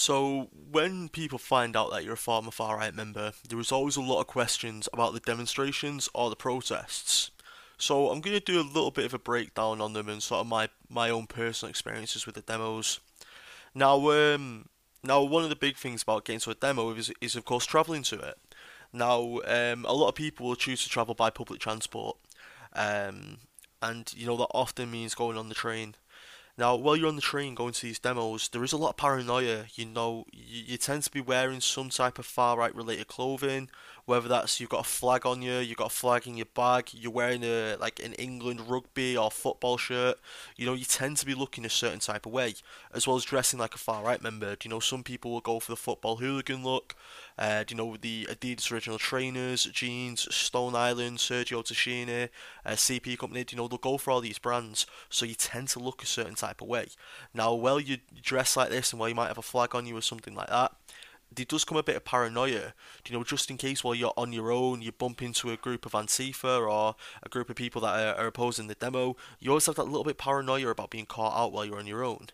So, when people find out that you're a former far right member, there is always a lot of questions about the demonstrations or the protests. So, I'm going to do a little bit of a breakdown on them and sort of my, my own personal experiences with the demos. Now, um, now one of the big things about getting to a demo is, is of course travelling to it. Now, um, a lot of people will choose to travel by public transport, um, and you know that often means going on the train. Now, while you're on the train going to these demos, there is a lot of paranoia. You know, you, you tend to be wearing some type of far right related clothing, whether that's you've got a flag on you, you've got a flag in your bag, you're wearing a like an England rugby or football shirt. You know, you tend to be looking a certain type of way, as well as dressing like a far right member. You know, some people will go for the football hooligan look. Uh, you know, the Adidas original trainers, jeans, Stone Island, Sergio Tacchini, uh, CP Company. Do You know, they'll go for all these brands, so you tend to look a certain type of way. Now, while you dress like this, and while you might have a flag on you or something like that, there does come a bit of paranoia, you know, just in case while you're on your own, you bump into a group of Antifa or a group of people that are, are opposing the demo, you always have that little bit paranoia about being caught out while you're on your own.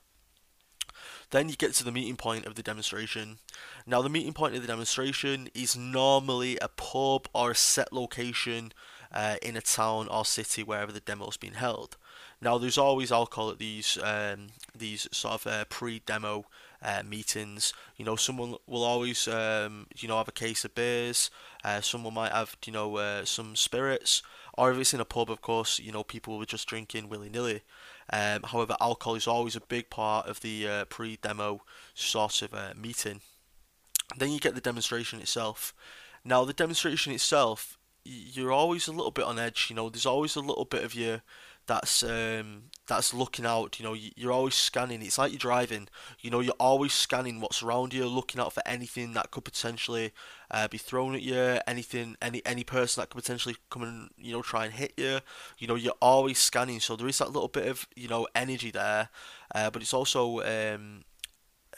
Then you get to the meeting point of the demonstration. Now, the meeting point of the demonstration is normally a pub or a set location uh, in a town or city wherever the demo is being held. Now, there's always alcohol at these um, these sort of uh, pre-demo uh, meetings. You know, someone will always um, you know have a case of beers. Uh, someone might have you know uh, some spirits, or if it's in a pub, of course, you know people will just drinking willy nilly. Um, however, alcohol is always a big part of the uh, pre-demo sort of uh, meeting. Then you get the demonstration itself. Now, the demonstration itself, you're always a little bit on edge. You know, there's always a little bit of you that's um, that's looking out. You know, you're always scanning. It's like you're driving. You know, you're always scanning what's around you, looking out for anything that could potentially uh, be thrown at you, anything, any any person that could potentially come and you know try and hit you. You know, you're always scanning. So there is that little bit of you know energy there, uh, but it's also um,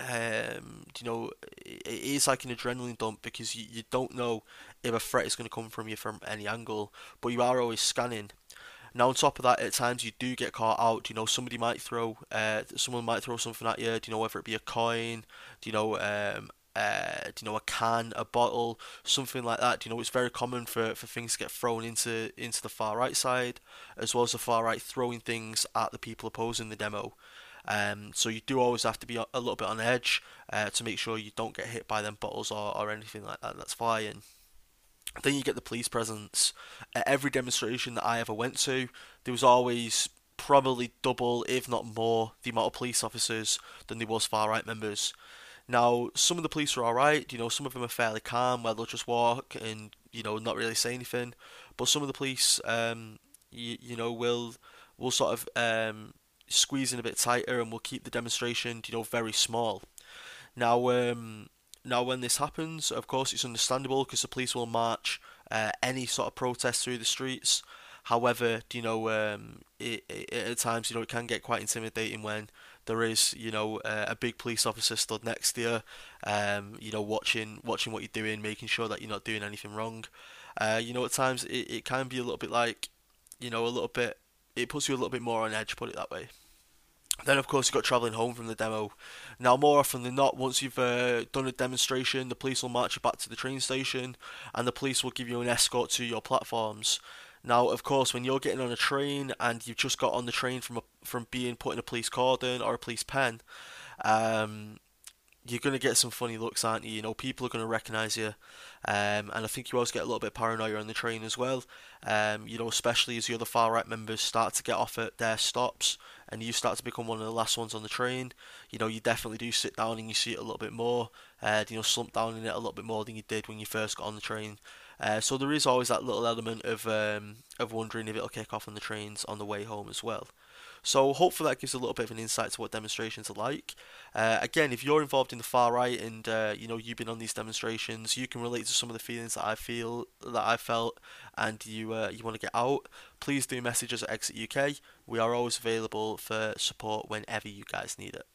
um, you know, it is like an adrenaline dump because you, you don't know if a threat is going to come from you from any angle, but you are always scanning. Now, on top of that, at times you do get caught out. You know, somebody might throw, uh, someone might throw something at you. Do you know whether it be a coin? Do you know, um, uh, do you know, a can, a bottle, something like that? Do you know, it's very common for, for things to get thrown into into the far right side, as well as the far right throwing things at the people opposing the demo. Um, so you do always have to be a little bit on edge uh, to make sure you don't get hit by them bottles or, or anything like that that's flying. Then you get the police presence. At every demonstration that I ever went to, there was always probably double, if not more, the amount of police officers than there was far right members. Now, some of the police are alright, you know, some of them are fairly calm where they'll just walk and, you know, not really say anything. But some of the police, um, you, you know, will will sort of um, squeeze in a bit tighter and we'll keep the demonstration, you know, very small. Now, um, now, when this happens, of course, it's understandable because the police will march uh, any sort of protest through the streets. However, you know, um, it, it, at times, you know, it can get quite intimidating when there is, you know, uh, a big police officer stood next to you, um, you know, watching watching what you're doing, making sure that you're not doing anything wrong. Uh, you know, at times it, it can be a little bit like, you know, a little bit, it puts you a little bit more on edge, put it that way. Then, of course, you've got travelling home from the demo. Now, more often than not, once you've uh, done a demonstration, the police will march you back to the train station and the police will give you an escort to your platforms. Now, of course, when you're getting on a train and you've just got on the train from a, from being put in a police cordon or a police pen, um, you're going to get some funny looks, aren't you? You know, people are going to recognise you. Um, and I think you always get a little bit paranoia on the train as well. Um, you know, especially as the other far right members start to get off at their stops and you start to become one of the last ones on the train. You know, you definitely do sit down and you see it a little bit more. Uh, you know, slump down in it a little bit more than you did when you first got on the train. Uh, so there is always that little element of um, of wondering if it'll kick off on the trains on the way home as well. So hopefully that gives a little bit of an insight to what demonstrations are like. Uh, again, if you're involved in the far right and uh, you know you've been on these demonstrations, you can relate to some of the feelings that I feel that I felt, and you uh, you want to get out. Please do message us at Exit UK. We are always available for support whenever you guys need it.